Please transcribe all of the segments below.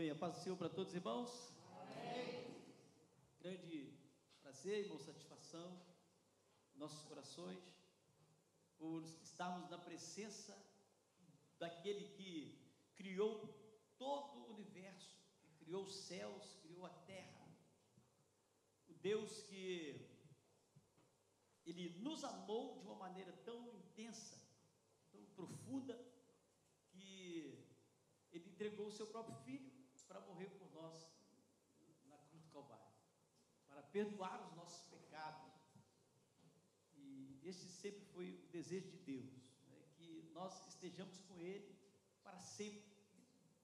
bem, a paz do Senhor para todos, irmãos. Amém. Grande prazer, irmão, satisfação, nossos corações, por estarmos na presença daquele que criou todo o universo, que criou os céus, criou a terra. O Deus que ele nos amou de uma maneira tão intensa, tão profunda, que ele entregou o seu próprio filho para morrer por nós na cruz do Calvário, para perdoar os nossos pecados. E este sempre foi o desejo de Deus, né, que nós estejamos com Ele para sempre.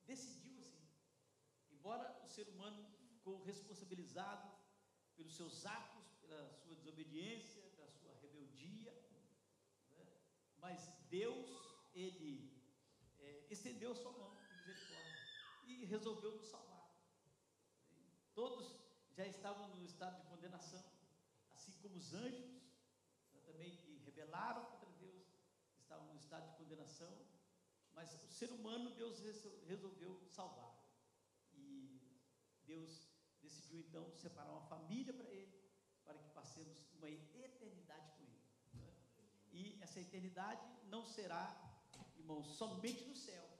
Decidiu assim. Embora o ser humano ficou responsabilizado pelos seus atos, pela sua desobediência, pela sua rebeldia, né, mas Deus, Ele é, estendeu a sua mão resolveu nos salvar. Todos já estavam no estado de condenação, assim como os anjos, né, também que rebelaram contra Deus, estavam no estado de condenação, mas o ser humano Deus resolveu salvar. E Deus decidiu então separar uma família para ele, para que passemos uma eternidade com ele. E essa eternidade não será, irmãos, somente no céu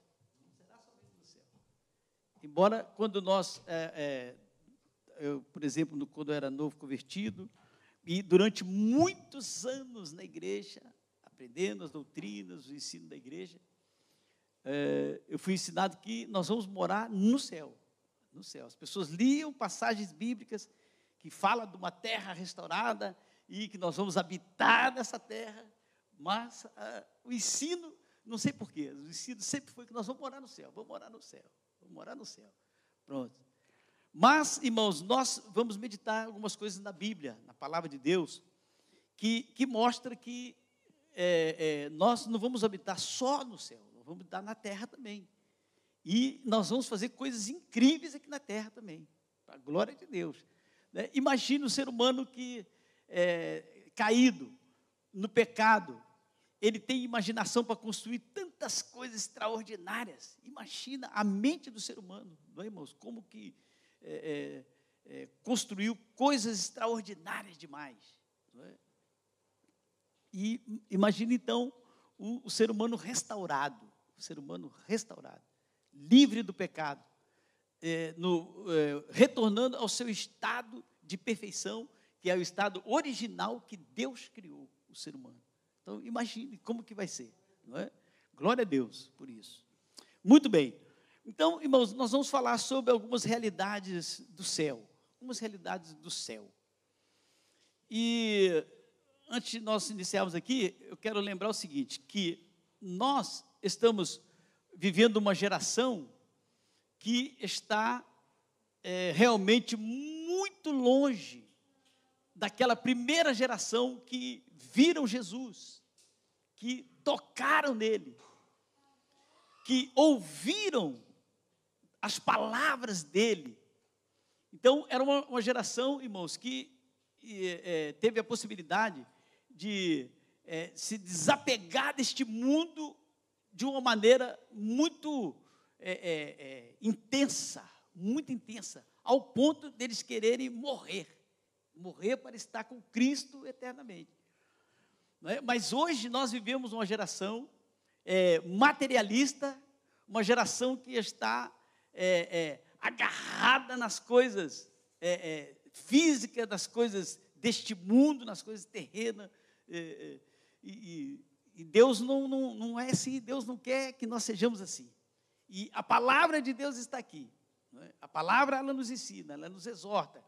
Embora quando nós, é, é, eu, por exemplo, quando eu era novo convertido, e durante muitos anos na igreja, aprendendo as doutrinas, o ensino da igreja, é, eu fui ensinado que nós vamos morar no céu. No céu. As pessoas liam passagens bíblicas que falam de uma terra restaurada e que nós vamos habitar nessa terra, mas ah, o ensino, não sei porquê, o ensino sempre foi que nós vamos morar no céu, vamos morar no céu. Vou morar no céu. Pronto. Mas, irmãos, nós vamos meditar algumas coisas na Bíblia, na palavra de Deus, que, que mostra que é, é, nós não vamos habitar só no céu, nós vamos habitar na terra também. E nós vamos fazer coisas incríveis aqui na terra também, para a glória de Deus. Né? Imagine o ser humano que é, caído no pecado, ele tem imaginação para construir tantas coisas extraordinárias. Imagina a mente do ser humano, não é, irmãos? Como que é, é, é, construiu coisas extraordinárias demais. É? E imagina então o, o, ser humano restaurado, o ser humano restaurado, livre do pecado, é, no, é, retornando ao seu estado de perfeição, que é o estado original que Deus criou o ser humano. Então, imagine como que vai ser, não é? Glória a Deus por isso. Muito bem. Então, irmãos, nós vamos falar sobre algumas realidades do céu. Algumas realidades do céu. E antes de nós iniciarmos aqui, eu quero lembrar o seguinte: que nós estamos vivendo uma geração que está é, realmente muito longe daquela primeira geração que viram Jesus, que tocaram nele, que ouviram as palavras dele. Então, era uma, uma geração, irmãos, que é, teve a possibilidade de é, se desapegar deste mundo de uma maneira muito é, intensa, muito intensa, ao ponto deles quererem morrer morrer para estar com Cristo eternamente. É? Mas hoje nós vivemos uma geração é, materialista, uma geração que está é, é agarrada nas coisas é, é, físicas, nas coisas deste mundo, nas coisas terrenas. E, e, Deus não, não, não é assim, Deus não quer que nós sejamos assim. E a palavra de Deus está aqui. A palavra ela nos ensina, ela nos exorta.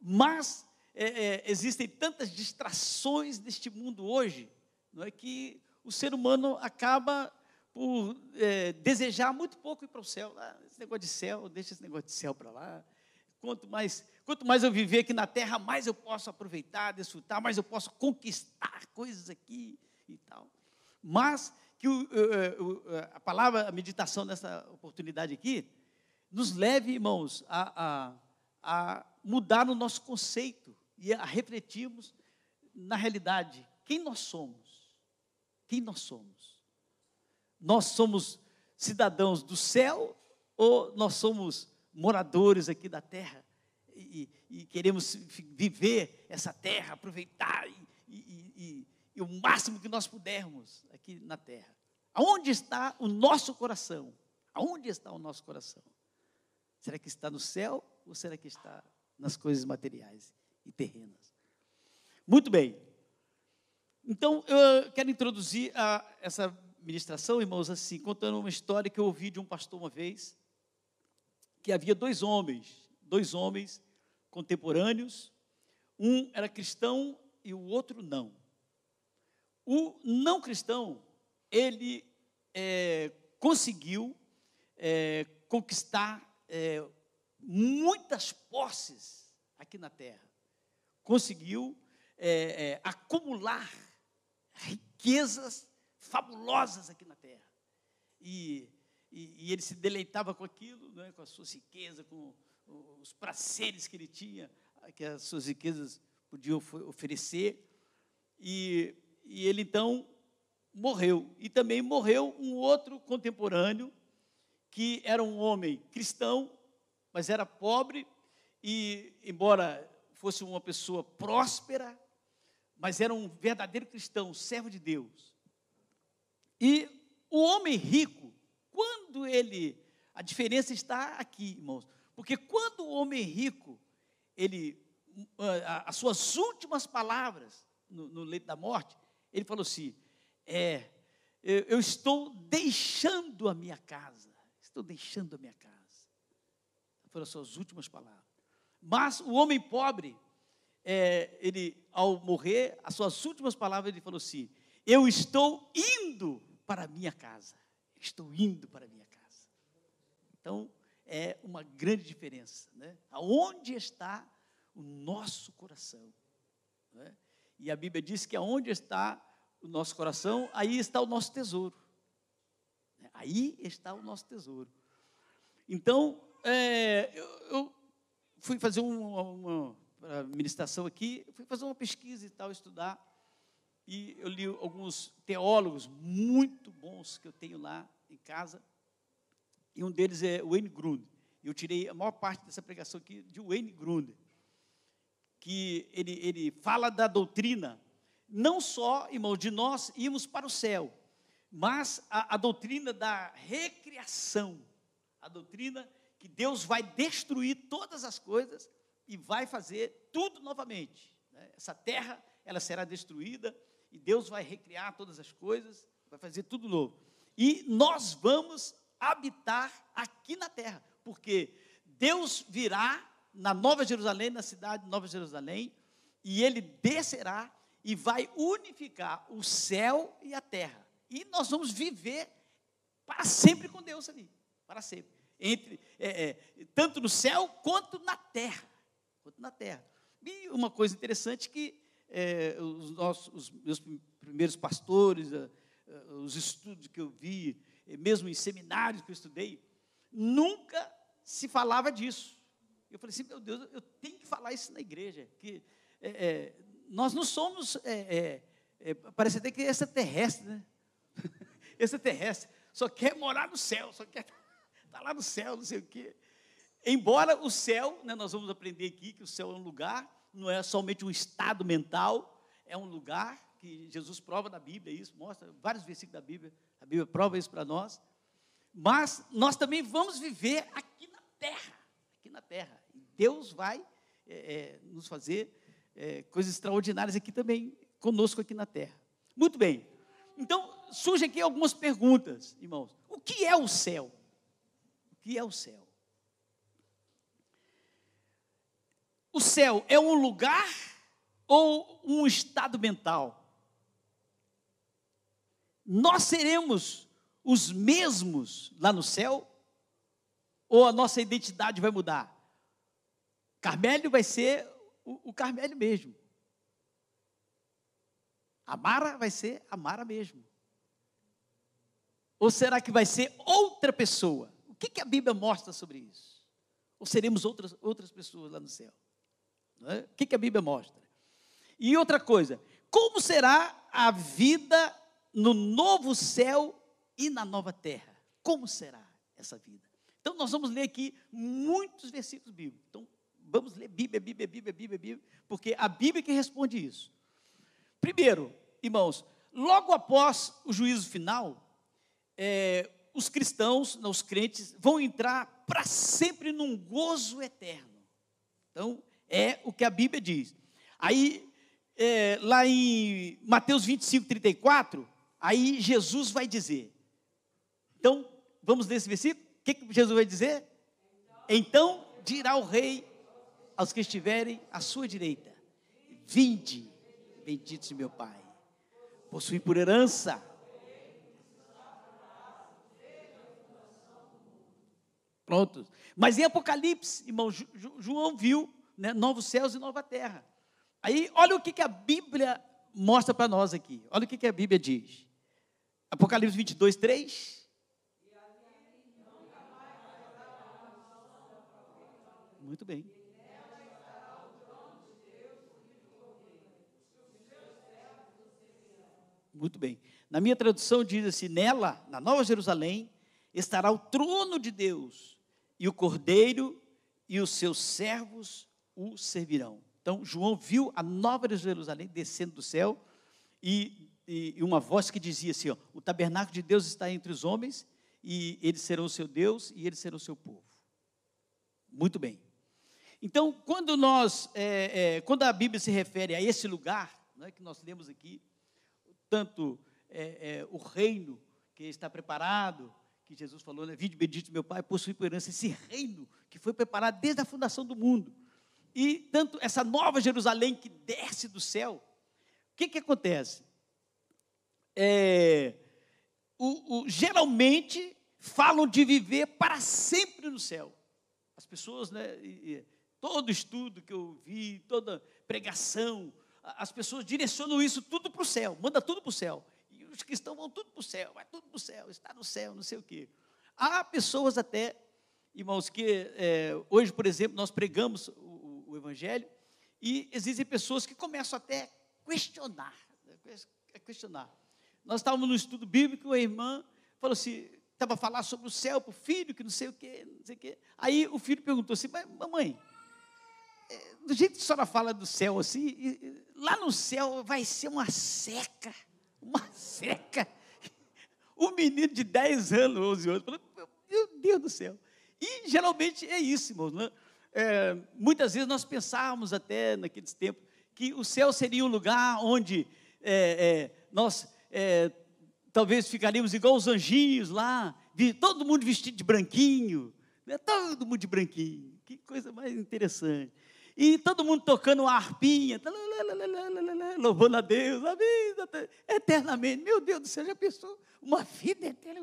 Mas é, é, existem tantas distrações deste mundo hoje, não é que o ser humano acaba por é, desejar muito pouco ir para o céu. Ah, esse negócio de céu, deixa esse negócio de céu para lá. Quanto mais, quanto mais eu viver aqui na terra, mais eu posso aproveitar, desfrutar, mais eu posso conquistar coisas aqui e tal. Mas que o, o, a palavra, a meditação nessa oportunidade aqui, nos leve, irmãos, a, a, a mudar o nosso conceito e a refletirmos na realidade quem nós somos. Quem nós somos? Nós somos cidadãos do céu ou nós somos moradores aqui da terra e, e queremos viver essa terra, aproveitar e, e, e, o máximo que nós pudermos aqui na terra. Aonde está o nosso coração? Aonde está o nosso coração? Será que está no céu ou será que está nas coisas materiais e terrenas? Muito bem. Então, eu quero introduzir a, essa ministração, irmãos, assim, contando uma história que eu ouvi de um pastor uma vez, que havia dois homens, dois homens contemporâneos, um era cristão e o outro não. O não cristão, ele é, conseguiu é, conquistar é, muitas posses aqui na terra, conseguiu é, é, acumular riquezas fabulosas aqui na terra. E, e, e ele se deleitava com aquilo, né, com a sua riqueza, com os prazeres que ele tinha, que as suas riquezas podiam oferecer. E, e ele então morreu. E também morreu um outro contemporâneo, que era um homem cristão, mas era pobre, e embora fosse uma pessoa próspera, mas era um verdadeiro cristão, servo de Deus. E o homem rico, quando ele. A diferença está aqui, irmãos. Porque quando o homem rico, ele. As suas últimas palavras no, no leito da morte, ele falou assim: É, eu, eu estou deixando a minha casa. Estou deixando a minha casa. Foram as suas últimas palavras. Mas o homem pobre, é, ele, ao morrer, as suas últimas palavras, ele falou assim: Eu estou indo para a minha casa. Estou indo para a minha casa. Então, é uma grande diferença. Né? Aonde está o nosso coração? Né? E a Bíblia diz que aonde está o nosso coração, aí está o nosso tesouro. Aí está o nosso tesouro. Então, é, eu, eu, fui fazer uma, uma, ministração aqui, fui fazer uma pesquisa e tal, estudar, e eu li alguns teólogos muito bons que eu tenho lá em casa, e um deles é Wayne Grund. Eu tirei a maior parte dessa pregação aqui de Wayne Grund, que ele, ele fala da doutrina, não só, irmão, de nós irmos para o céu, mas a, a doutrina da recriação, a doutrina que Deus vai destruir todas as coisas e vai fazer tudo novamente. Né? Essa terra, ela será destruída e Deus vai recriar todas as coisas, vai fazer tudo novo. E nós vamos habitar aqui na terra, porque Deus virá na Nova Jerusalém, na cidade de Nova Jerusalém, e ele descerá e vai unificar o céu e a terra. E nós vamos viver para sempre com Deus ali, para sempre. Entre, é, é, tanto no céu quanto na terra. Quanto na terra. E uma coisa interessante que é, os, nossos, os meus primeiros pastores, os estudos que eu vi, mesmo em seminários que eu estudei, nunca se falava disso. Eu falei assim, meu Deus, eu tenho que falar isso na igreja, que é, é, nós não somos, é, é, é parece até que é extraterrestre, né? extraterrestre, só quer morar no céu, só quer tá lá no céu, não sei o quê. Embora o céu, né, nós vamos aprender aqui que o céu é um lugar, não é somente um estado mental, é um lugar que Jesus prova na Bíblia, isso mostra vários versículos da Bíblia, a Bíblia prova isso para nós. Mas nós também vamos viver aqui na terra, aqui na terra. E Deus vai é, é, nos fazer é, coisas extraordinárias aqui também, conosco aqui na terra. Muito bem. Então, surgem aqui algumas perguntas, irmãos. O que é o céu? Que é o céu? O céu é um lugar ou um estado mental? Nós seremos os mesmos lá no céu? Ou a nossa identidade vai mudar? Carmélio vai ser o, o Carmélio mesmo. A Mara vai ser a Mara mesmo. Ou será que vai ser outra pessoa? Que, que a Bíblia mostra sobre isso? Ou seremos outras, outras pessoas lá no céu? É? O que, que a Bíblia mostra? E outra coisa, como será a vida no novo céu e na nova terra? Como será essa vida? Então, nós vamos ler aqui muitos versículos bíblicos. Então, vamos ler Bíblia, Bíblia, Bíblia, Bíblia, Bíblia, porque a Bíblia é que responde isso. Primeiro, irmãos, logo após o juízo final, é, os cristãos, os crentes, vão entrar para sempre num gozo eterno. Então, é o que a Bíblia diz. Aí, é, lá em Mateus 25, 34, aí Jesus vai dizer. Então, vamos ler esse versículo? O que, que Jesus vai dizer? Então dirá o rei aos que estiverem à sua direita: Vinde, bendito de meu Pai, possui por herança. Pronto. Mas em Apocalipse, irmão, João viu né, novos céus e nova terra. Aí, olha o que, que a Bíblia mostra para nós aqui. Olha o que, que a Bíblia diz. Apocalipse 22, 3. Muito bem. Muito bem. Na minha tradução diz assim: nela, na Nova Jerusalém, estará o trono de Deus, e o cordeiro e os seus servos o servirão. Então, João viu a Nova Jerusalém descendo do céu, e, e, uma voz que dizia assim: ó, o tabernáculo de Deus está entre os homens, e eles serão o seu Deus, e eles serão o seu povo. Muito bem. Então, quando nós, é, é, quando a Bíblia se refere a esse lugar, é que nós lemos aqui, tanto é, é, o reino que está preparado, que Jesus falou, né, Vinde bendito meu Pai, possui por herança esse reino que foi preparado desde a fundação do mundo. E tanto essa nova Jerusalém que desce do céu, o que, que acontece? É, o, o, geralmente falam de viver para sempre no céu. As pessoas, né, e, Todo estudo que eu vi, toda pregação, as pessoas direcionam isso tudo para o céu, manda tudo para o céu. Os cristãos vão tudo para o céu, vai tudo para o céu, está no céu, não sei o quê. Há pessoas até, irmãos, que é, hoje, por exemplo, nós pregamos o, o, Evangelho e existem pessoas que começam até a questionar, né, a questionar. Nós estávamos no estudo bíblico, a irmã falou assim, estava a falar sobre o céu para o filho, que não sei o quê, não sei o quê. Aí o filho perguntou assim, mas mamãe, do jeito que a senhora fala do céu assim, lá no céu vai ser uma seca, uma seca. Um menino de 10 anos, 11 anos, falou, meu Deus do céu. E geralmente é isso, irmãos. Né? É, muitas vezes nós pensávamos até naqueles tempos que o céu seria um lugar onde é, é, nós é, talvez ficaríamos igual os anjinhos lá, todo mundo vestido de branquinho, né? todo mundo de branquinho. Que coisa mais interessante. E todo mundo tocando uma harpinha, louvando a Deus, a vida, eternamente. Meu Deus do céu, já pensou? Uma vida eterna,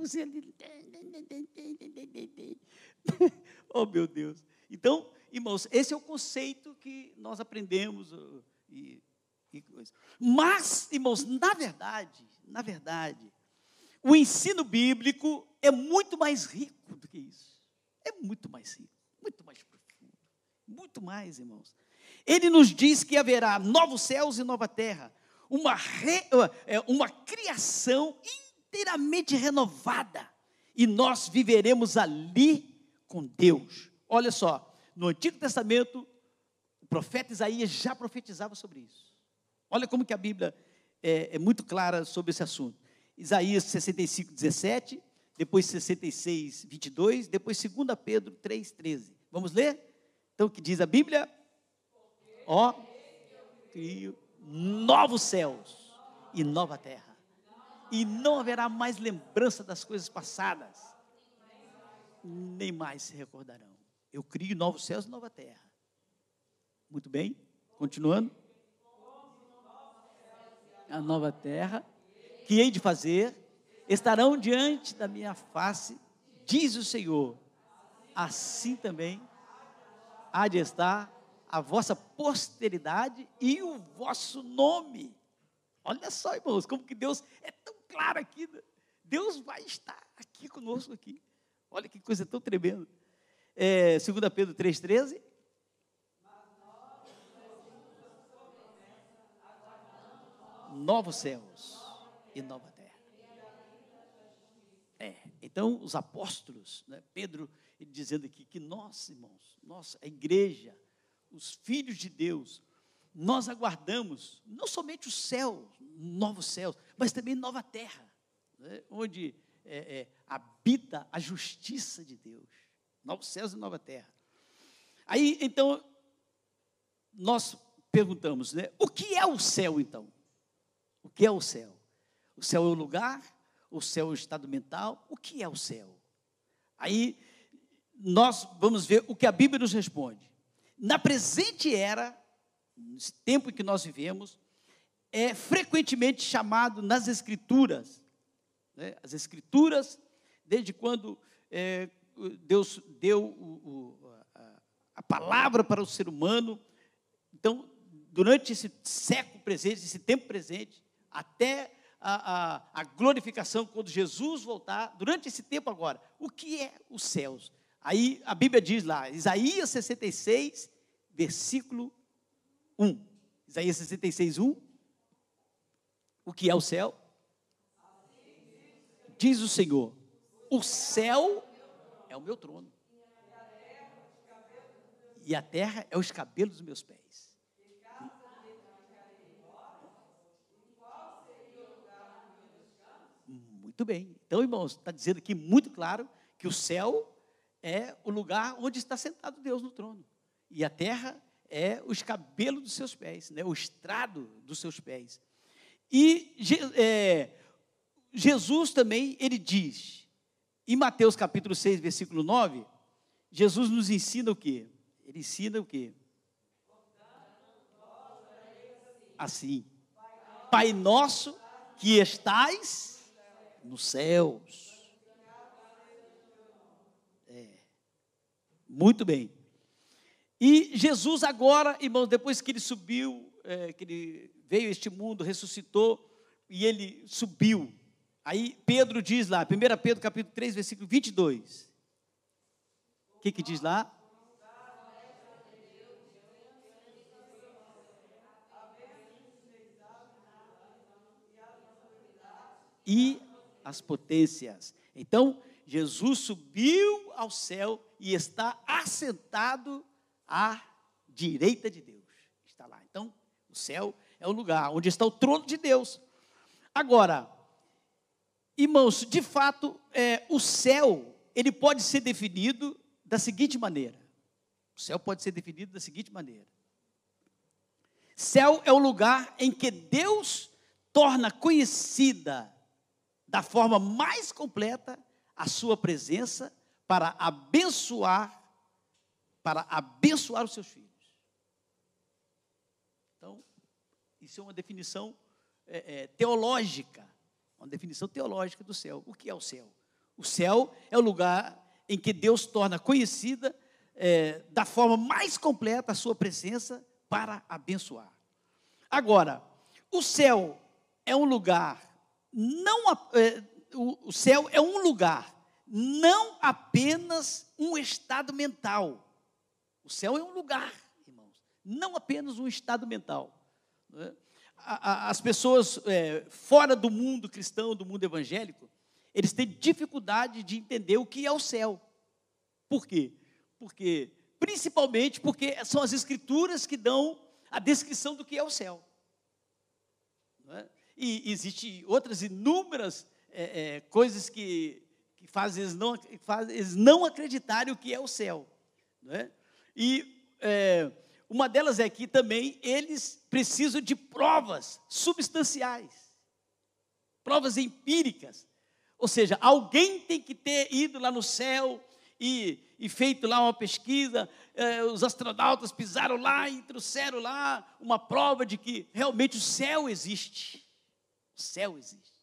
oh, meu Deus. Então, irmãos, esse é o conceito que nós aprendemos. E, e Mas, irmãos, na verdade, na verdade, o ensino bíblico é muito mais rico do que isso. É muito mais rico, muito mais profundo. Muito mais, irmãos. Ele nos diz que haverá novos céus e nova terra, uma, re, é, uma criação inteiramente renovada, e nós viveremos ali com Deus. Olha só, no Antigo Testamento, o profeta Isaías já profetizava sobre isso. Olha como que a Bíblia é, é muito clara sobre esse assunto. Isaías 65, 17, depois 66, 22, depois 2 Pedro 3, 13. Vamos ler? Então, o que diz a Bíblia? Ó, crio novos céus e nova terra. E não haverá mais lembrança das coisas passadas, nem mais se recordarão. Eu crio novos céus e nova terra. Muito bem, continuando. A nova terra, que hei de fazer, estarão diante da minha face, diz o Senhor. Assim também há de estar a vossa posteridade e o vosso nome. Olha só, irmãos, como que Deus é tão claro aqui. Né? Deus vai estar aqui conosco aqui. Olha que coisa tão tremenda. É, 2 Pedro 3,13. Novos céus e nova terra. É. Então, os apóstolos, né, Pedro, ele dizendo aqui que nós, irmãos, nós, a igreja, os filhos de Deus, nós aguardamos não somente o céu, novos céus, mas também nova terra, né, onde é, é, habita a justiça de Deus, novos céus e nova terra. Aí, então, nós perguntamos, né, o que é o céu, então? O que é o céu? O céu é o lugar, o céu é o estado mental, o que é o céu? Aí, nós vamos ver o que a Bíblia nos responde. Na presente era, nesse tempo em que nós vivemos, é frequentemente chamado nas Escrituras, né, as Escrituras, desde quando é, Deus deu o, o, a, a palavra para o ser humano, então, durante esse século presente, esse tempo presente, até a, a, a, glorificação, quando Jesus voltar, durante esse tempo agora, o que é os céus? Aí a Bíblia diz lá, Isaías 66, versículo 1. Isaías 66, 1. O que é o céu? Diz o Senhor: o céu é o meu trono, e a terra é os cabelos dos meus pés. Muito bem. Então, irmãos, está dizendo aqui muito claro que o céu é o lugar onde está sentado Deus no trono. E a terra é os cabelos dos seus pés, né? o estrado dos seus pés. E é, Jesus também, ele diz, em Mateus capítulo 6, versículo 9, Jesus nos ensina o quê? Ele ensina o quê? Assim. Pai nosso que estais nos céus Muito bem. E Jesus agora, irmãos, depois que ele subiu, é, que ele veio a este mundo, ressuscitou, e ele subiu. Aí Pedro diz lá, 1 Pedro capítulo 3, versículo 22. O que que diz lá? E as potências. Então, Jesus subiu ao céu e está assentado à direita de Deus. Está lá. Então, o céu é o lugar onde está o trono de Deus. Agora, irmãos, de fato, é, o céu, ele pode ser definido da seguinte maneira. O céu pode ser definido da seguinte maneira. Céu é o lugar em que Deus torna conhecida da forma mais completa a sua presença para abençoar, para abençoar os seus filhos. Então, isso é uma definição é, é, teológica, uma definição teológica do céu. O que é o céu? O céu é o lugar em que Deus torna conhecida é, da forma mais completa a sua presença para abençoar. Agora, o céu é um lugar não é, o, o céu é um lugar, não apenas um estado mental. O céu é um lugar, irmãos, não apenas um estado mental. É? As pessoas é, fora do mundo cristão, do mundo evangélico, eles têm dificuldade de entender o que é o céu. Por quê? Porque, principalmente porque são as escrituras que dão a descrição do que é o céu. É? E existem outras inúmeras é, é, coisas que, fazem eles não, faz eles não acreditarem o que é o céu. É? E é, uma delas é que também eles precisam de provas substanciais, provas empíricas. Ou seja, alguém tem que ter ido lá no céu e, e feito lá uma pesquisa, eh, os astronautas pisaram lá e trouxeram lá uma prova de que realmente o céu existe. O céu existe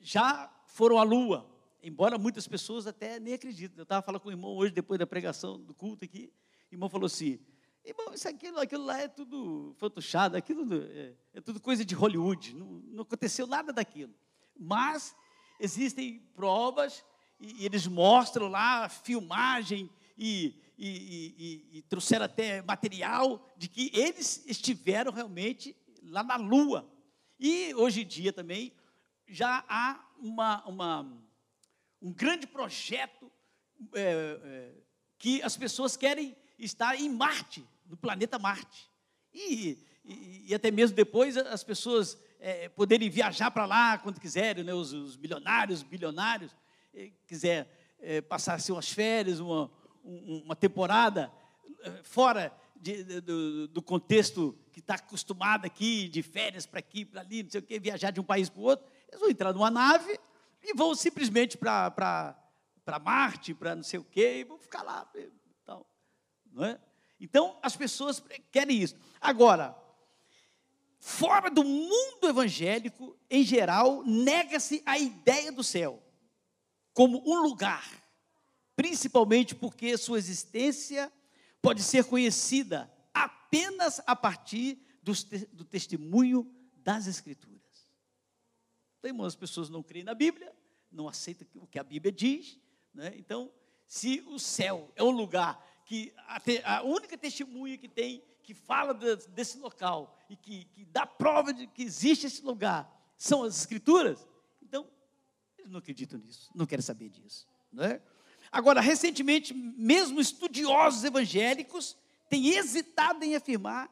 já foram à lua, embora muitas pessoas até nem acreditem. Eu estava falando com o irmão hoje, depois da pregação do culto aqui, o irmão falou assim, irmão, isso aquilo, aquilo lá é tudo fantochado, aquilo é, é tudo coisa de Hollywood, não, não, aconteceu nada daquilo. Mas existem provas, e, e eles mostram lá filmagem, e, e, e, trouxeram até material de que eles estiveram realmente lá na Lua. E hoje em dia também já há uma, uma um grande projeto é, é, que as pessoas querem estar em Marte, no planeta Marte. E, e, e até mesmo depois as pessoas é, poderem viajar para lá quando quiserem, né, os, os milionários, bilionários, é, quiser é, passar assim, umas férias, uma, uma temporada é, fora de, de, do, do, contexto que está acostumado aqui, de férias para aqui, para ali, não sei o quê, viajar de um país para o outro, eles vão entrar numa nave e vão simplesmente para Marte, para não sei o quê, e vão ficar lá. Então, não é? então, as pessoas querem isso. Agora, fora do mundo evangélico, em geral, nega-se a ideia do céu como um lugar, principalmente porque sua existência pode ser conhecida apenas a partir do, do testemunho das Escrituras. Então, irmãos, as pessoas não creem na Bíblia, não aceitam o que a Bíblia diz. Né? Então, se o céu é um lugar que a, a única testemunha que tem, que fala de, desse local e que, que dá prova de que existe esse lugar, são as Escrituras, então, eles não acreditam nisso, não querem saber disso. Né? Agora, recentemente, mesmo estudiosos evangélicos têm hesitado em afirmar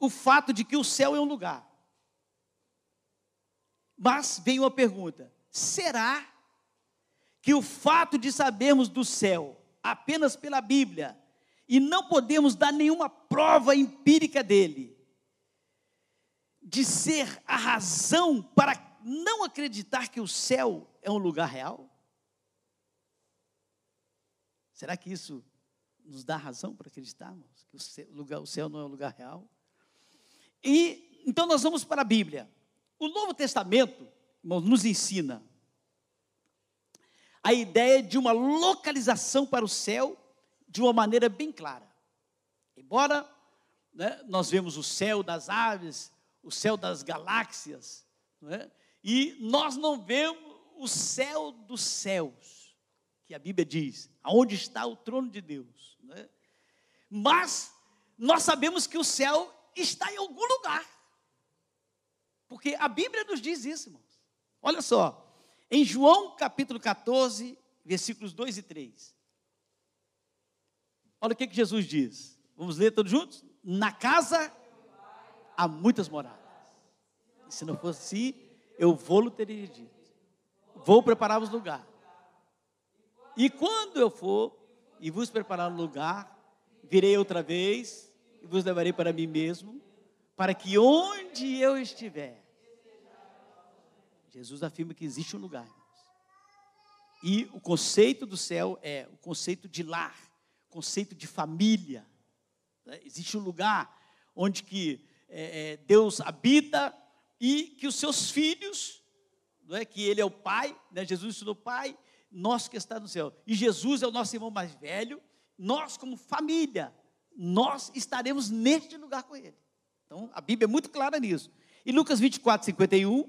o fato de que o céu é um lugar. Mas vem uma pergunta: será que o fato de sabermos do céu apenas pela Bíblia e não podemos dar nenhuma prova empírica dele, de ser a razão para não acreditar que o céu é um lugar real? Será que isso nos dá razão para acreditarmos que o céu, o céu não é um lugar real? E então nós vamos para a Bíblia. O Novo Testamento, irmãos, nos ensina a ideia de uma localização para o céu de uma maneira bem clara. Embora né, nós vemos o céu das aves, o céu das galáxias, né, e nós não vemos o céu dos céus, que a Bíblia diz, aonde está o trono de Deus. Né, mas nós sabemos que o céu está em algum lugar. Porque a Bíblia nos diz isso, irmãos. Olha só, em João capítulo 14, versículos 2 e 3. Olha o que, que Jesus diz. Vamos ler todos juntos? Na casa há muitas moradas. E se não fosse assim, eu vou-lo teria dito. Vou preparar-vos lugar. E quando eu for e vos preparar lugar, virei outra vez e vos levarei para mim mesmo, para que onde eu estiver, Jesus afirma que existe um lugar. E o conceito do céu é o conceito de lar, conceito de família. Né? Existe um lugar onde que é, é, Deus habita e que os seus filhos, não é, que Ele é o Pai, né? Jesus ensinou Pai, nós que está no céu. E Jesus é o nosso irmão mais velho. Nós como família, nós estaremos neste lugar com Ele. Então, a Bíblia é muito clara nisso. E Lucas 24, 51.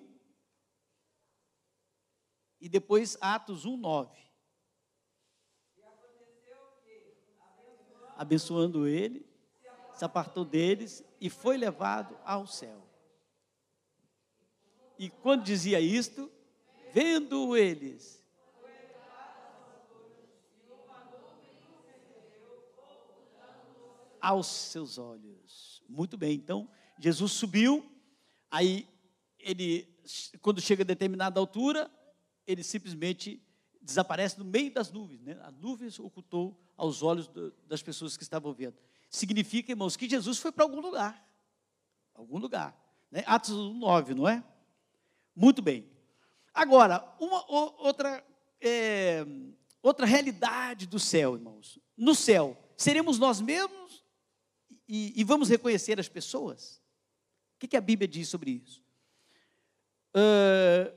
E depois Atos 1, 9. Abençoando ele, se apartou deles e foi levado ao céu. E quando dizia isto, vendo eles, aos seus olhos. Muito bem, então Jesus subiu, aí ele, quando chega a determinada altura, ele simplesmente desaparece no meio das nuvens, né? A nuvem ocultou aos olhos do, das pessoas que estavam vendo. Significa, irmãos, que Jesus foi para algum lugar. Algum lugar. Né? Atos 9, não é? Muito bem. Agora, uma outra, é, outra realidade do céu, irmãos. No céu, seremos nós mesmos e, e vamos reconhecer as pessoas? O que, que, a Bíblia diz sobre isso? Uh,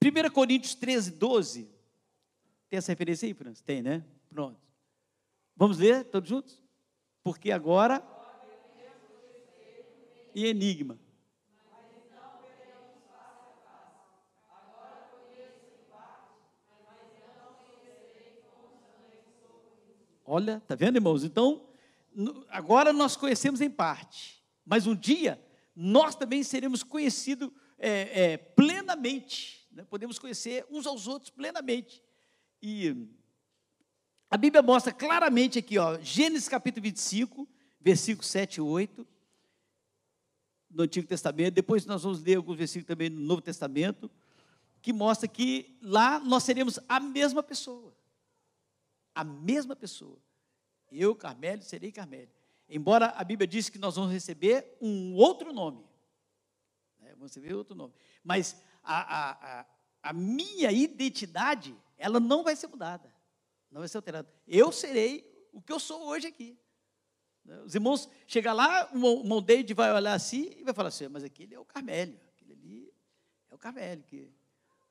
1 Coríntios 13, 12. Tem essa referência aí, França? Tem, né? Pronto. Vamos ler todos juntos? Porque agora. E enigma. Olha, tá vendo, irmãos? Então, agora nós conhecemos em parte, mas um dia nós também seremos conhecidos é, é, plenamente, né? podemos conhecer uns aos outros plenamente. E a Bíblia mostra claramente aqui, ó, Gênesis capítulo 25, versículos 7 e 8, no Antigo Testamento, depois nós vamos ler alguns versículos também no Novo Testamento, que mostra que lá nós seremos a mesma pessoa. A mesma pessoa. Eu, Carmélio, serei Carmélio. Embora a Bíblia diz que nós vamos receber um outro nome. Né? Vamos receber outro nome. Mas a, a, a, a minha identidade, ela não vai ser mudada. Não vai ser alterada. Eu serei o que eu sou hoje aqui. Né? Os irmãos chegam lá, o Mondeide vai olhar assim e vai falar assim, mas aquele é o Carmélio, aquele ali é o Carmélio, que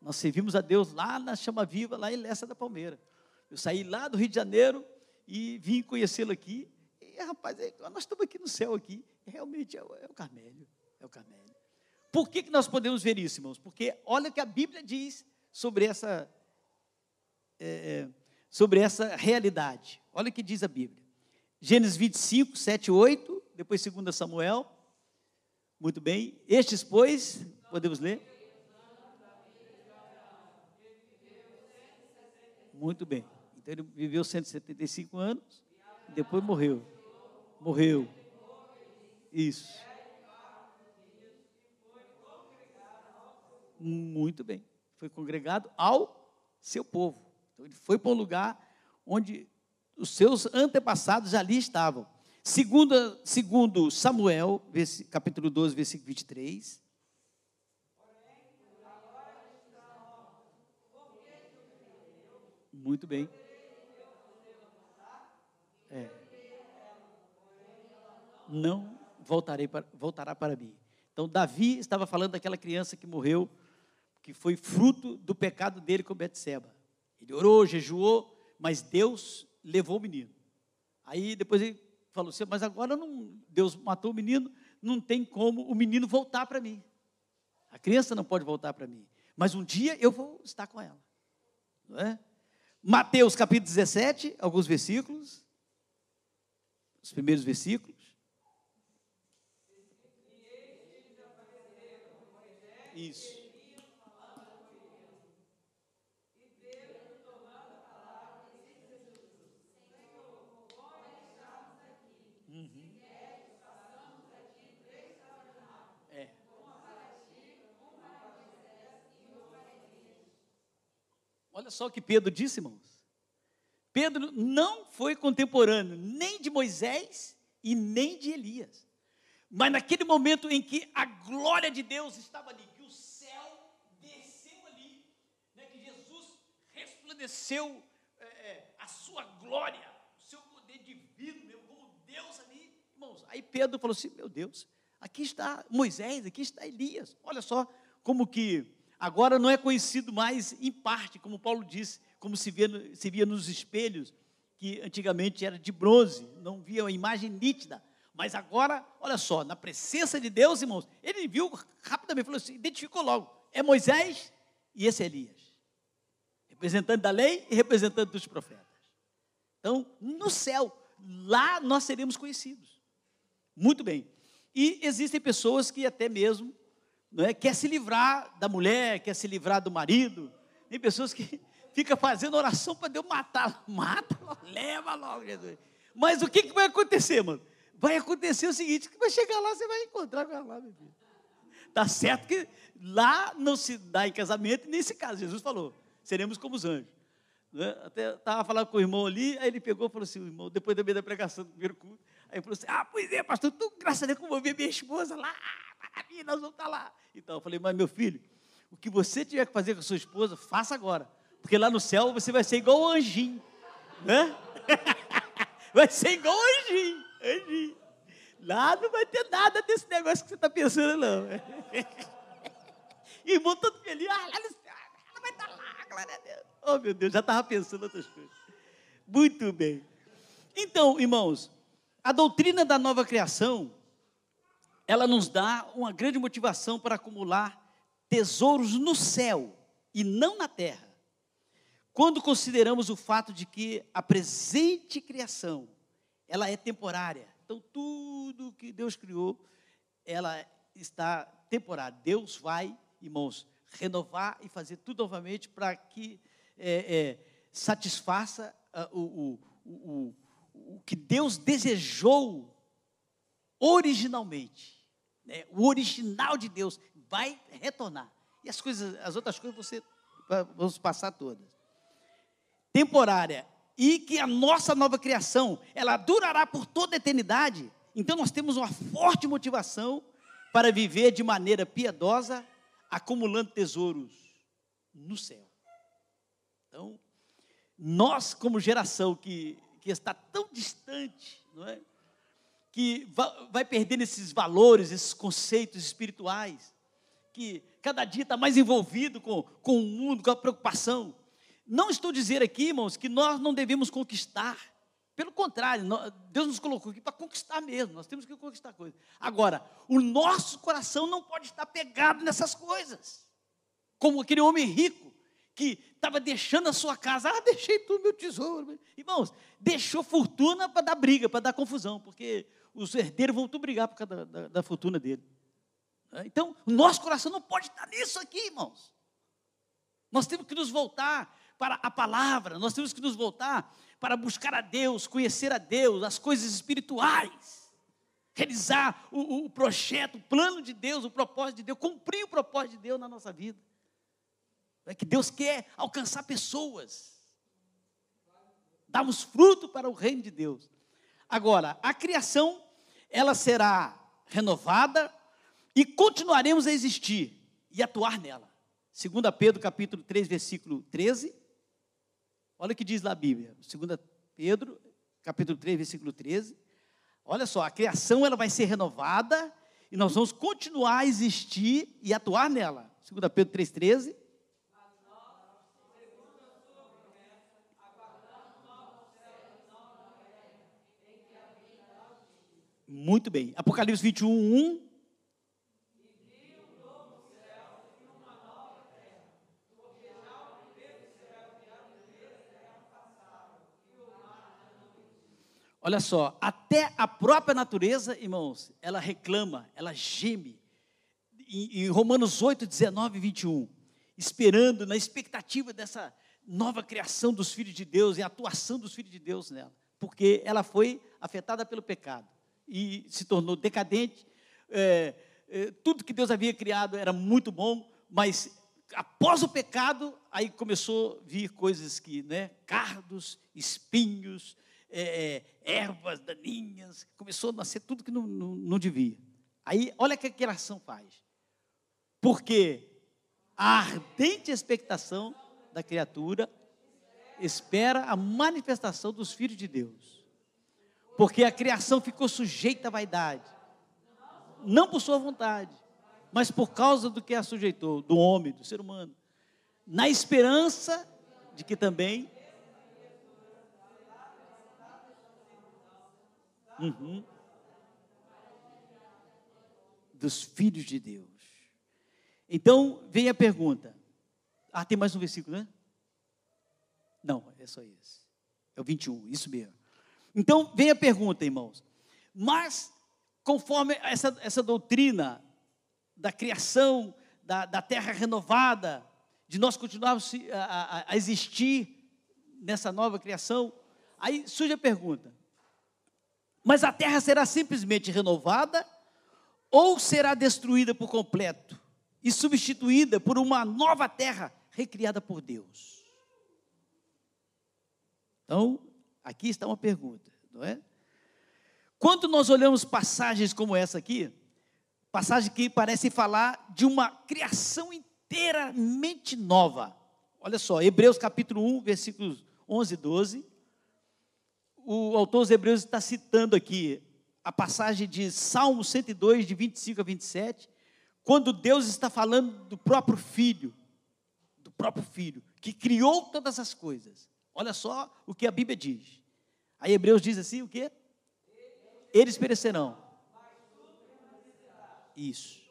nós servimos a Deus lá na Chama Viva, lá em Lessa da Palmeira. Eu saí lá do Rio de Janeiro e vim conhecê-lo aqui. E, rapaz, é, nós estamos aqui no céu aqui. Realmente é o, é o Carmélio. É o Carmélio. Por que, que nós podemos ver isso, irmãos? Porque olha o que a Bíblia diz sobre essa, é, é sobre essa realidade. Olha o que diz a Bíblia. Gênesis 25, 7 8, depois 2 Samuel. Muito bem. Estes, pois, podemos ler? Muito bem. Então ele viveu 175 anos e depois morreu. Morreu. Isso. Muito bem. Foi congregado ao seu povo. Então ele foi para um lugar onde os seus antepassados ali estavam. Segundo, segundo Samuel, capítulo 12, versículo 23. Muito bem. É. Não voltarei para, voltará para mim. Então, Davi estava falando daquela criança que morreu, que foi fruto do pecado dele com Betseba. Ele orou, jejuou, mas Deus levou o menino. Aí depois ele falou assim: Mas agora não, Deus matou o menino, não tem como o menino voltar para mim. A criança não pode voltar para mim. Mas um dia eu vou estar com ela. Não é? Mateus capítulo 17, alguns versículos. Os primeiros versículos. Isso. Olha só o que Pedro disse, irmãos. Pedro não foi contemporâneo nem de Moisés e nem de Elias. Mas naquele momento em que a glória de Deus estava ali, que o céu desceu ali, né, que Jesus resplandeceu é, é a sua glória, o seu poder divino, meu, como Deus ali, irmãos. Aí Pedro falou assim: Meu Deus, aqui está Moisés, aqui está Elias. Olha só como que Agora não é conhecido mais em parte, como Paulo disse, como se via, se via nos espelhos, que antigamente era de bronze, não via uma imagem nítida. Mas agora, olha só, na presença de Deus, irmãos, ele viu rapidamente, falou assim, identificou logo, é Moisés e esse é Elias. Representante da lei e representante dos profetas. Então, no céu, lá nós seremos conhecidos. Muito bem. E existem pessoas que até mesmo não é? quer se livrar da mulher, quer se livrar do marido. Tem pessoas que ficam fazendo oração para Deus matar. Mata, leva logo, Jesus. Mas o que, que vai acontecer, mano? Vai acontecer o seguinte: que vai chegar lá, você vai encontrar com ela lá, meu filho. Tá certo que lá não se dá em casamento, nem se casa. Jesus falou: seremos como os anjos. Né? Até estava falando com o irmão ali, aí ele pegou e falou assim: o irmão, depois da da pregação do primeiro culto, aí ele falou assim: ah, pois é, pastor, tu, graças a Deus, como eu vi minha esposa lá, maravilha, nós vamos estar lá. Então eu falei, mas meu filho, o que você tiver que fazer com a sua esposa, faça agora. Porque lá no céu você vai ser igual o anjinho. Né? Vai ser igual o anjinho. anjinho. Lá não vai ter nada desse negócio que você está pensando, não. Irmão todo feliz, ah, lá no céu, ela vai estar lá, glória a Deus. Oh, meu Deus, já estava pensando outras coisas. Muito bem. Então, irmãos, a doutrina da nova criação ela nos dá uma grande motivação para acumular tesouros no céu e não na terra. Quando consideramos o fato de que a presente criação, ela é temporária. Então tudo que Deus criou, ela está temporária. Deus vai, irmãos, renovar e fazer tudo novamente para que é, é, satisfaça uh, o, o, o, o que Deus desejou originalmente. Né? O original de Deus vai retornar. E as coisas, as outras coisas você vamos passar todas. Temporária e que a nossa nova criação, ela durará por toda a eternidade. Então nós temos uma forte motivação para viver de maneira piedosa, acumulando tesouros no céu. Então, nós como geração que, que está tão distante, não é? que vai perdendo esses valores, esses conceitos espirituais, que cada dia está mais envolvido com, com o mundo, com a preocupação. Não estou dizendo aqui, irmãos, que nós não devemos conquistar. Pelo contrário, Deus nos colocou aqui para conquistar mesmo, nós temos que conquistar coisas. Agora, o nosso coração não pode estar pegado nessas coisas. Como aquele homem rico que estava deixando a sua casa, ah, deixei tudo meu tesouro. Irmãos, deixou fortuna para dar briga, para dar confusão, porque os herdeiros vão tudo brigar por causa da, da, da fortuna dele. Então, o nosso coração não pode estar nisso aqui, irmãos. Nós temos que nos voltar para a palavra, nós temos que nos voltar para buscar a Deus, conhecer a Deus, as coisas espirituais, realizar o, o projeto, o plano de Deus, o propósito de Deus, cumprir o propósito de Deus na nossa vida. É que Deus quer alcançar pessoas, darmos fruto para o reino de Deus. Agora, a criação, ela será renovada e continuaremos a existir e atuar nela. 2 Pedro capítulo 3, versículo 13. Olha o que diz lá a Bíblia. 2 Pedro, capítulo 3, versículo 13. Olha só, a criação ela vai ser renovada e nós vamos continuar a existir e atuar nela. 2 Pedro 3, 13. Muito bem. Apocalipse 21, 1. Olha só, até a própria natureza, irmãos, ela reclama, ela geme. Em, Romanos 8, 19 e 21, esperando, na expectativa dessa nova criação dos filhos de Deus e a atuação dos filhos de Deus nela, porque ela foi afetada pelo pecado e se tornou decadente. É, é, tudo que Deus havia criado era muito bom, mas após o pecado, aí começou a vir coisas que, né, cardos, espinhos, é, é, ervas daninhas, começou a nascer tudo que não, não, não devia. Aí, olha o que a criação faz. Porque a ardente expectação da criatura espera a manifestação dos filhos de Deus. Porque a criação ficou sujeita à vaidade. Não por sua vontade, mas por causa do que a sujeitou, do homem, do ser humano. Na esperança de que também. Uhum, dos filhos de Deus. Então, vem a pergunta. Ah, tem mais um versículo, né? Não, é só esse. É o 21, isso mesmo. Então, vem a pergunta, irmãos. Mas, conforme essa, essa doutrina da criação, da, da terra renovada, de nós continuarmos a, a, a existir nessa nova criação, aí surge a pergunta: mas a terra será simplesmente renovada ou será destruída por completo e substituída por uma nova terra recriada por Deus? Então, Aqui está uma pergunta, não é? Quando nós olhamos passagens como essa aqui, passagem que parece falar de uma criação inteiramente nova. Olha só, Hebreus capítulo 1, versículos 11 e 12. O autor dos Hebreus está citando aqui a passagem de Salmo 102, de 25 a 27, quando Deus está falando do próprio Filho, do próprio Filho, que criou todas as coisas. Olha só o que a Bíblia diz. Aí Hebreus diz assim: o quê? Eles perecerão. Isso.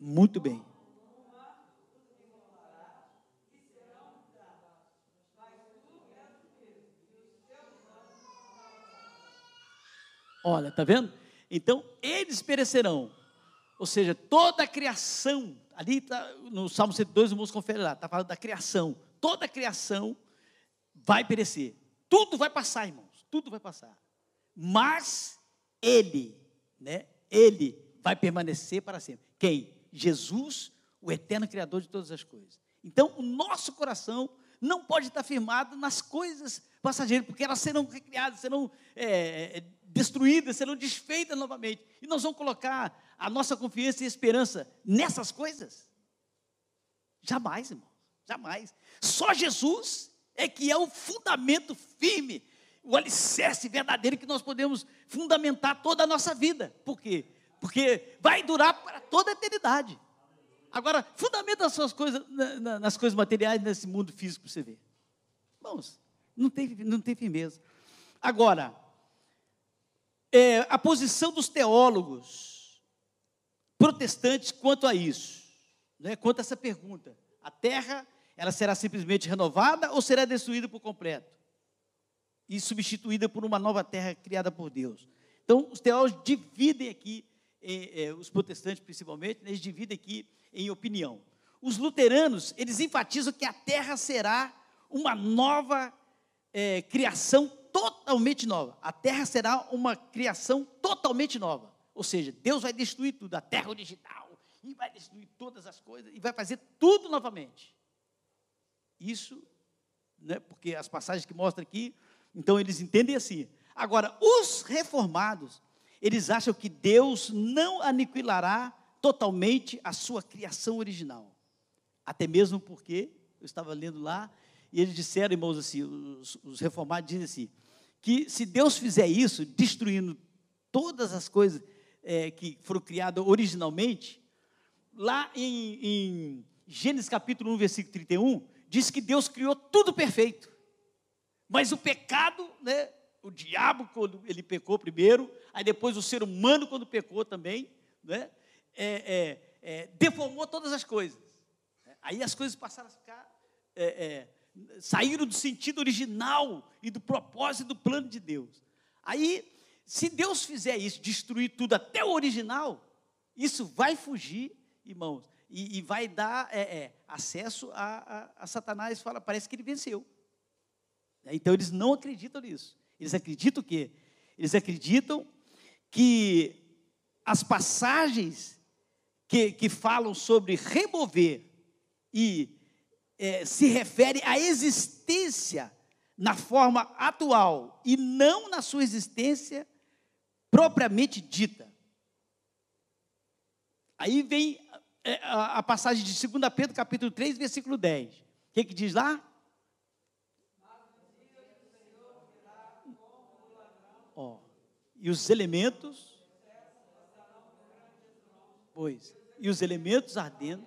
Muito bem. Olha, tá vendo? Então, eles perecerão. Ou seja, toda a criação, ali tá, no Salmo 102, o moço confere lá, está falando da criação. Toda a criação vai perecer. Tudo vai passar, irmãos. Tudo vai passar. Mas ele, né? Ele vai permanecer para sempre. Quem? Jesus, o eterno Criador de todas as coisas. Então, o nosso coração não pode estar firmado nas coisas passageiras, porque elas serão recriadas, serão é, é, destruídas, serão desfeitas novamente. E nós vamos colocar a nossa confiança e esperança nessas coisas? Jamais, irmão, jamais. Só Jesus é que é o fundamento firme, o alicerce verdadeiro que nós podemos fundamentar toda a nossa vida. Por quê? Porque vai durar para toda a eternidade. Agora, fundamenta as suas coisas nas coisas materiais nesse mundo físico você ver. Irmãos, não tem, não tem firmeza. Agora, é, a posição dos teólogos protestantes quanto a isso, né, quanto a essa pergunta: a terra ela será simplesmente renovada ou será destruída por completo e substituída por uma nova terra criada por Deus? Então, os teólogos dividem aqui, eh, os protestantes principalmente, né, eles dividem aqui em opinião. Os luteranos, eles enfatizam que a terra será uma nova é, criação totalmente nova. A terra será uma criação totalmente nova. Ou seja, Deus vai destruir tudo, a terra original, e vai destruir todas as coisas, e vai fazer tudo novamente. Isso, né, porque as passagens que mostram aqui, então eles entendem assim. Agora, os reformados, eles acham que Deus não aniquilará totalmente a sua criação original. Até mesmo porque, eu estava lendo lá, e eles disseram, irmãos, assim, os, os reformados dizem assim, que se Deus fizer isso, destruindo todas as coisas é, que foram criadas originalmente, lá em, em Gênesis capítulo 1, versículo 31, diz que Deus criou tudo perfeito. Mas o pecado, né, o diabo, quando ele pecou primeiro, aí depois o ser humano, quando pecou também, né, é, é, é, deformou todas as coisas. Aí as coisas passaram a ficar, é, é, saíram do sentido original e do propósito do plano de Deus. Aí, se Deus fizer isso, destruir tudo até o original, isso vai fugir, irmãos, e, e vai dar é, acesso a, a, a Satanás. Fala, parece que ele venceu. Então eles não acreditam nisso. Eles acreditam o quê? Eles acreditam que as passagens que, que falam sobre remover e é, se refere à existência na forma atual e não na sua existência propriamente dita. Aí vem é, a, passagem de 2 Pedro, capítulo 3, versículo 10. O que, que diz lá? Ó, e os elementos, pois, e os elementos ardendo.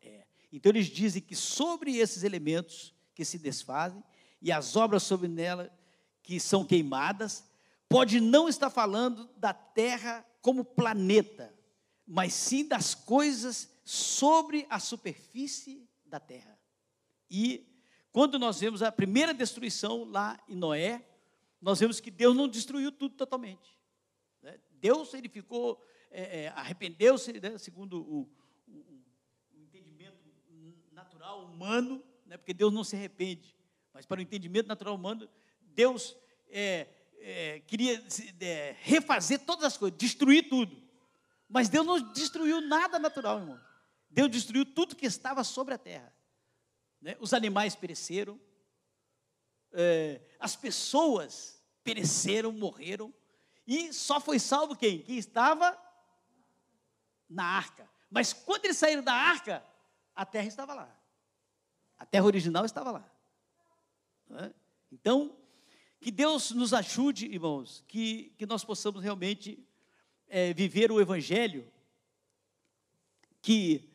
É. Então eles dizem que sobre esses elementos que se desfazem e as obras sobre nela que são queimadas, pode não estar falando da terra como planeta, mas sim das coisas sobre a superfície da terra. E quando nós vemos a primeira destruição lá em Noé, nós vemos que Deus não destruiu tudo totalmente. Né? Deus, ele ficou, é, é, arrependeu-se, né? segundo o, o, o, entendimento natural humano, né? porque Deus não se arrepende, mas para o entendimento natural humano, Deus é, é queria é, refazer todas as coisas, destruir tudo. Mas Deus não destruiu nada natural, irmão. Deus destruiu tudo que estava sobre a terra. Né? Os animais pereceram, é, as pessoas pereceram, morreram, e só foi salvo quem? Quem estava na arca. Mas quando eles saíram da arca, a terra estava lá. A terra original estava lá. Então, que Deus nos ajude, irmãos, que, que nós possamos realmente é, viver o Evangelho, que,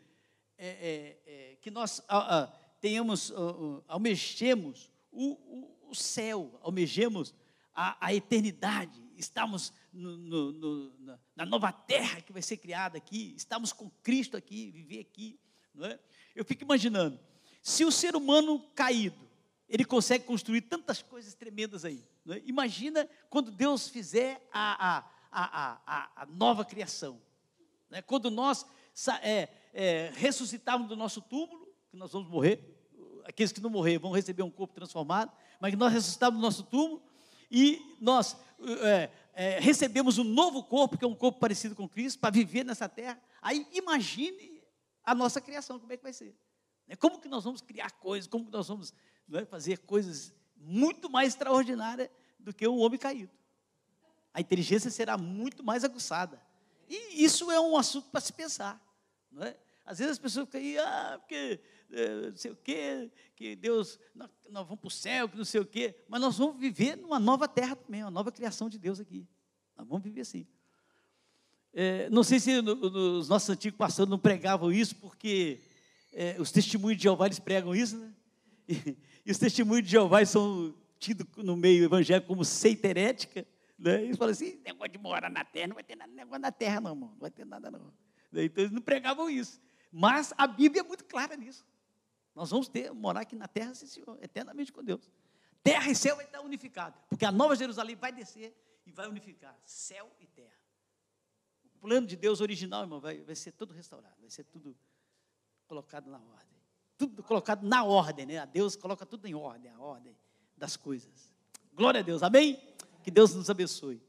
é, é, é que nós a, a, tenhamos, a, almejemos o, o, o céu, almejemos a, a eternidade, estamos no, no, no, na nova terra que vai ser criada aqui, estamos com Cristo aqui, viver aqui, não é? Eu fico imaginando, se o ser humano caído, ele consegue construir tantas coisas tremendas aí. É? Imagina quando Deus fizer a, a, a, a, nova criação. Né? Quando nós é, é, ressuscitarmos do nosso túmulo, que nós vamos morrer, aqueles que não morrer vão receber um corpo transformado, mas nós ressuscitamos do nosso túmulo e nós é, é, recebemos um novo corpo, que é um corpo parecido com Cristo, para viver nessa terra. Aí imagine a nossa criação, como é que vai ser. Né? Como que nós vamos criar coisas, como que nós vamos é, fazer coisas muito mais extraordinárias do que o homem caído. A inteligência será muito mais aguçada. E isso é um assunto para se pensar. Não é? Às vezes as pessoas ficam aí, ah, porque é, não sei o quê, que Deus, nós, nós vamos para o céu, que não sei o quê. Mas nós vamos viver numa nova terra também, uma nova criação de Deus aqui. Nós vamos viver assim. É, não sei se no, no, os nossos antigos pastores não pregavam isso, porque é, os testemunhos de Jeová eles pregam isso, né? E, e os testemunhos de Jeová são tidos no meio evangélico como seita herética. Né? Eles falam assim: negócio de morar na terra, não vai ter nada, negócio na terra, não, irmão, não vai ter nada, não. Então eles não pregavam isso. Mas a Bíblia é muito clara nisso. Nós vamos ter, morar aqui na terra, sim, Senhor, eternamente com Deus. Terra e céu vai estar unificado, porque a nova Jerusalém vai descer e vai unificar céu e terra. O plano de Deus original, irmão, vai, vai ser tudo restaurado, vai ser tudo colocado na ordem. Tudo colocado na ordem, né? A Deus coloca tudo em ordem, a ordem das coisas. Glória a Deus, amém? Que Deus nos abençoe.